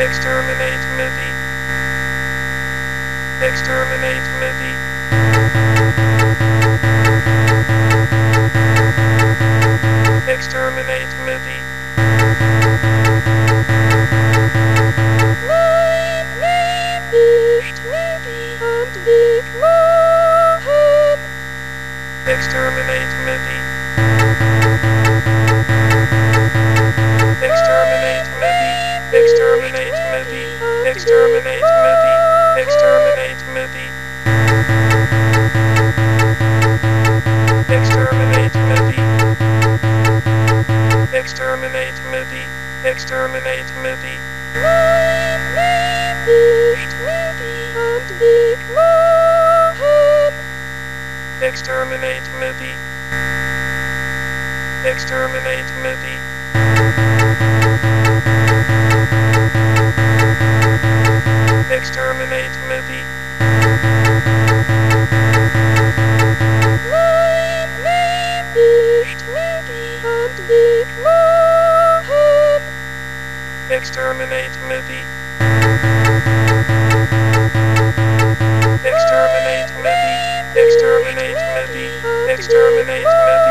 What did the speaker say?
Exterminate Mippy. Exterminate Mippy. Exterminate Mippy. Mein Name ist Mippy und ich Exterminate Mippy. Exterminate Mippy. Exterminate Mippy. Exterminate Mippy. Exterminate Mippy. Exterminate Mippy. Leave me be, Mippy and ignore him. Exterminate Mippy. Exterminate Mippy. terminate Mippy. Let me beat Mippy and beat Mohan. Exterminate Mippy. Exterminate Mippy. Exterminate Mippy. Exterminate Mippy.